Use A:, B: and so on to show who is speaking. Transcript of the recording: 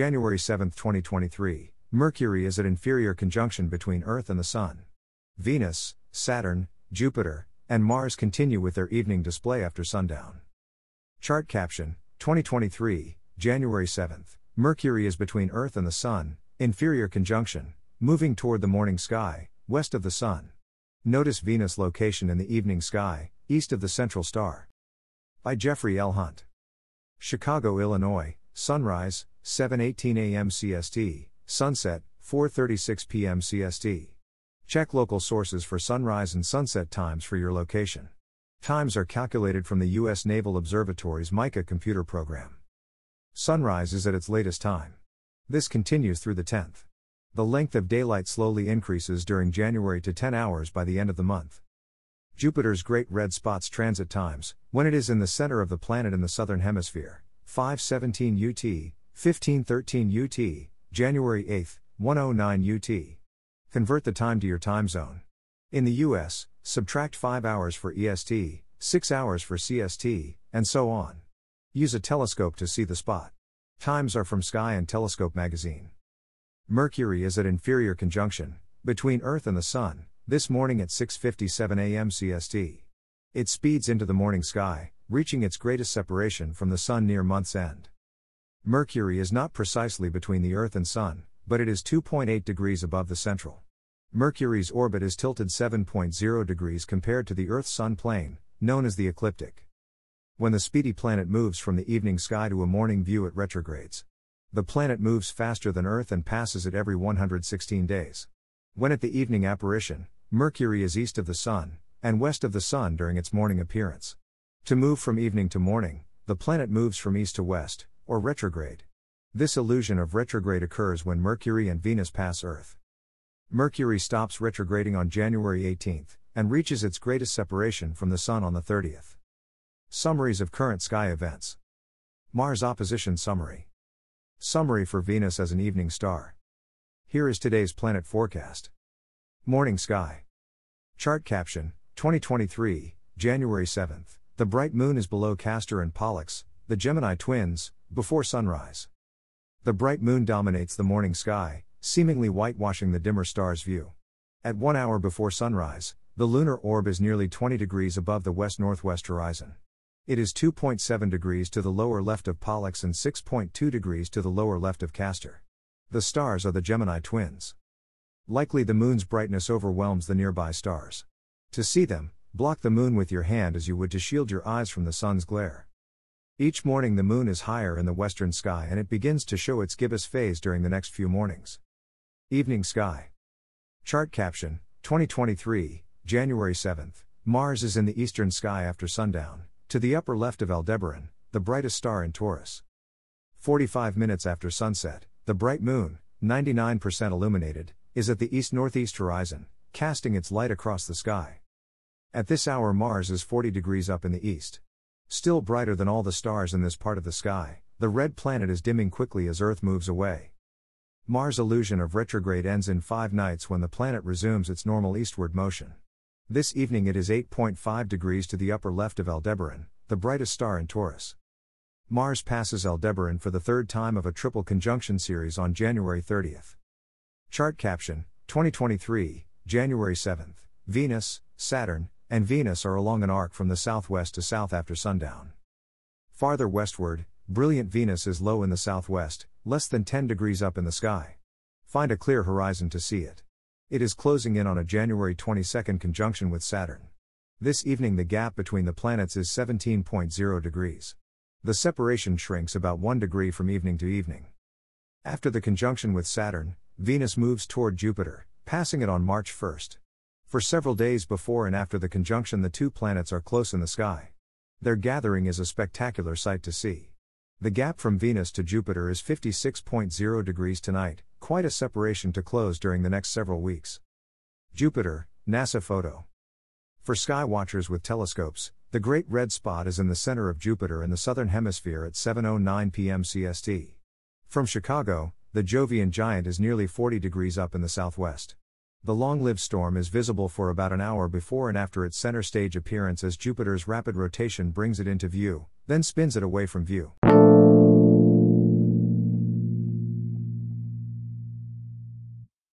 A: January 7, 2023, Mercury is at inferior conjunction between Earth and the Sun. Venus, Saturn, Jupiter, and Mars continue with their evening display after sundown. Chart caption 2023, January 7, Mercury is between Earth and the Sun, inferior conjunction, moving toward the morning sky, west of the Sun. Notice Venus location in the evening sky, east of the central star. By Jeffrey L. Hunt. Chicago, Illinois, sunrise, 7:18 a.m. CST, sunset, 4:36 p.m. CST. Check local sources for sunrise and sunset times for your location. Times are calculated from the U.S. Naval Observatory's MICA computer program. Sunrise is at its latest time. This continues through the 10th. The length of daylight slowly increases during January to 10 hours by the end of the month. Jupiter's great red spots transit times, when it is in the center of the planet in the southern hemisphere, 517 UT, 1513 UT, January 8, 109 UT. Convert the time to your time zone. In the US, subtract 5 hours for EST, 6 hours for CST, and so on. Use a telescope to see the spot. Times are from Sky and Telescope magazine. Mercury is at inferior conjunction between Earth and the Sun this morning at 6:57 a.m. CST. It speeds into the morning sky, reaching its greatest separation from the Sun near month's end. Mercury is not precisely between the Earth and Sun, but it is 2.8 degrees above the central. Mercury's orbit is tilted 7.0 degrees compared to the Earth Sun plane, known as the ecliptic when the speedy planet moves from the evening sky to a morning view it retrogrades. The planet moves faster than Earth and passes it every 116 days. When at the evening apparition, Mercury is east of the Sun, and west of the Sun during its morning appearance. To move from evening to morning, the planet moves from east to west, or retrograde. This illusion of retrograde occurs when Mercury and Venus pass Earth. Mercury stops retrograding on January 18 and reaches its greatest separation from the Sun on the 30th. Summaries of current sky events. Mars opposition summary. Summary for Venus as an evening star. Here is today's planet forecast. Morning sky. Chart caption 2023, January 7th. The bright moon is below Castor and Pollux, the Gemini twins, before sunrise. The bright moon dominates the morning sky, seemingly whitewashing the dimmer star's view. At one hour before sunrise, the lunar orb is nearly 20 degrees above the west northwest horizon. It is 2.7 degrees to the lower left of Pollux and 6.2 degrees to the lower left of Castor. The stars are the Gemini twins. Likely the moon's brightness overwhelms the nearby stars. To see them, block the moon with your hand as you would to shield your eyes from the sun's glare. Each morning the moon is higher in the western sky and it begins to show its gibbous phase during the next few mornings. Evening sky. Chart caption 2023, January 7th. Mars is in the eastern sky after sundown. To the upper left of Aldebaran, the brightest star in Taurus. 45 minutes after sunset, the bright moon, 99% illuminated, is at the east northeast horizon, casting its light across the sky. At this hour, Mars is 40 degrees up in the east. Still brighter than all the stars in this part of the sky, the red planet is dimming quickly as Earth moves away. Mars' illusion of retrograde ends in five nights when the planet resumes its normal eastward motion. This evening it is 8.5 degrees to the upper left of Aldebaran, the brightest star in Taurus. Mars passes Aldebaran for the third time of a triple conjunction series on January 30th. Chart caption 2023, January 7th. Venus, Saturn, and Venus are along an arc from the southwest to south after sundown. Farther westward, brilliant Venus is low in the southwest, less than 10 degrees up in the sky. Find a clear horizon to see it. It is closing in on a January 22 conjunction with Saturn. This evening, the gap between the planets is 17.0 degrees. The separation shrinks about 1 degree from evening to evening. After the conjunction with Saturn, Venus moves toward Jupiter, passing it on March 1. For several days before and after the conjunction, the two planets are close in the sky. Their gathering is a spectacular sight to see. The gap from Venus to Jupiter is 56.0 degrees tonight, quite a separation to close during the next several weeks. Jupiter, NASA photo. For sky watchers with telescopes, the Great Red Spot is in the center of Jupiter in the southern hemisphere at 7:09 p.m. CST. From Chicago, the Jovian giant is nearly 40 degrees up in the southwest. The long-lived storm is visible for about an hour before and after its center stage appearance as Jupiter's rapid rotation brings it into view, then spins it away from view.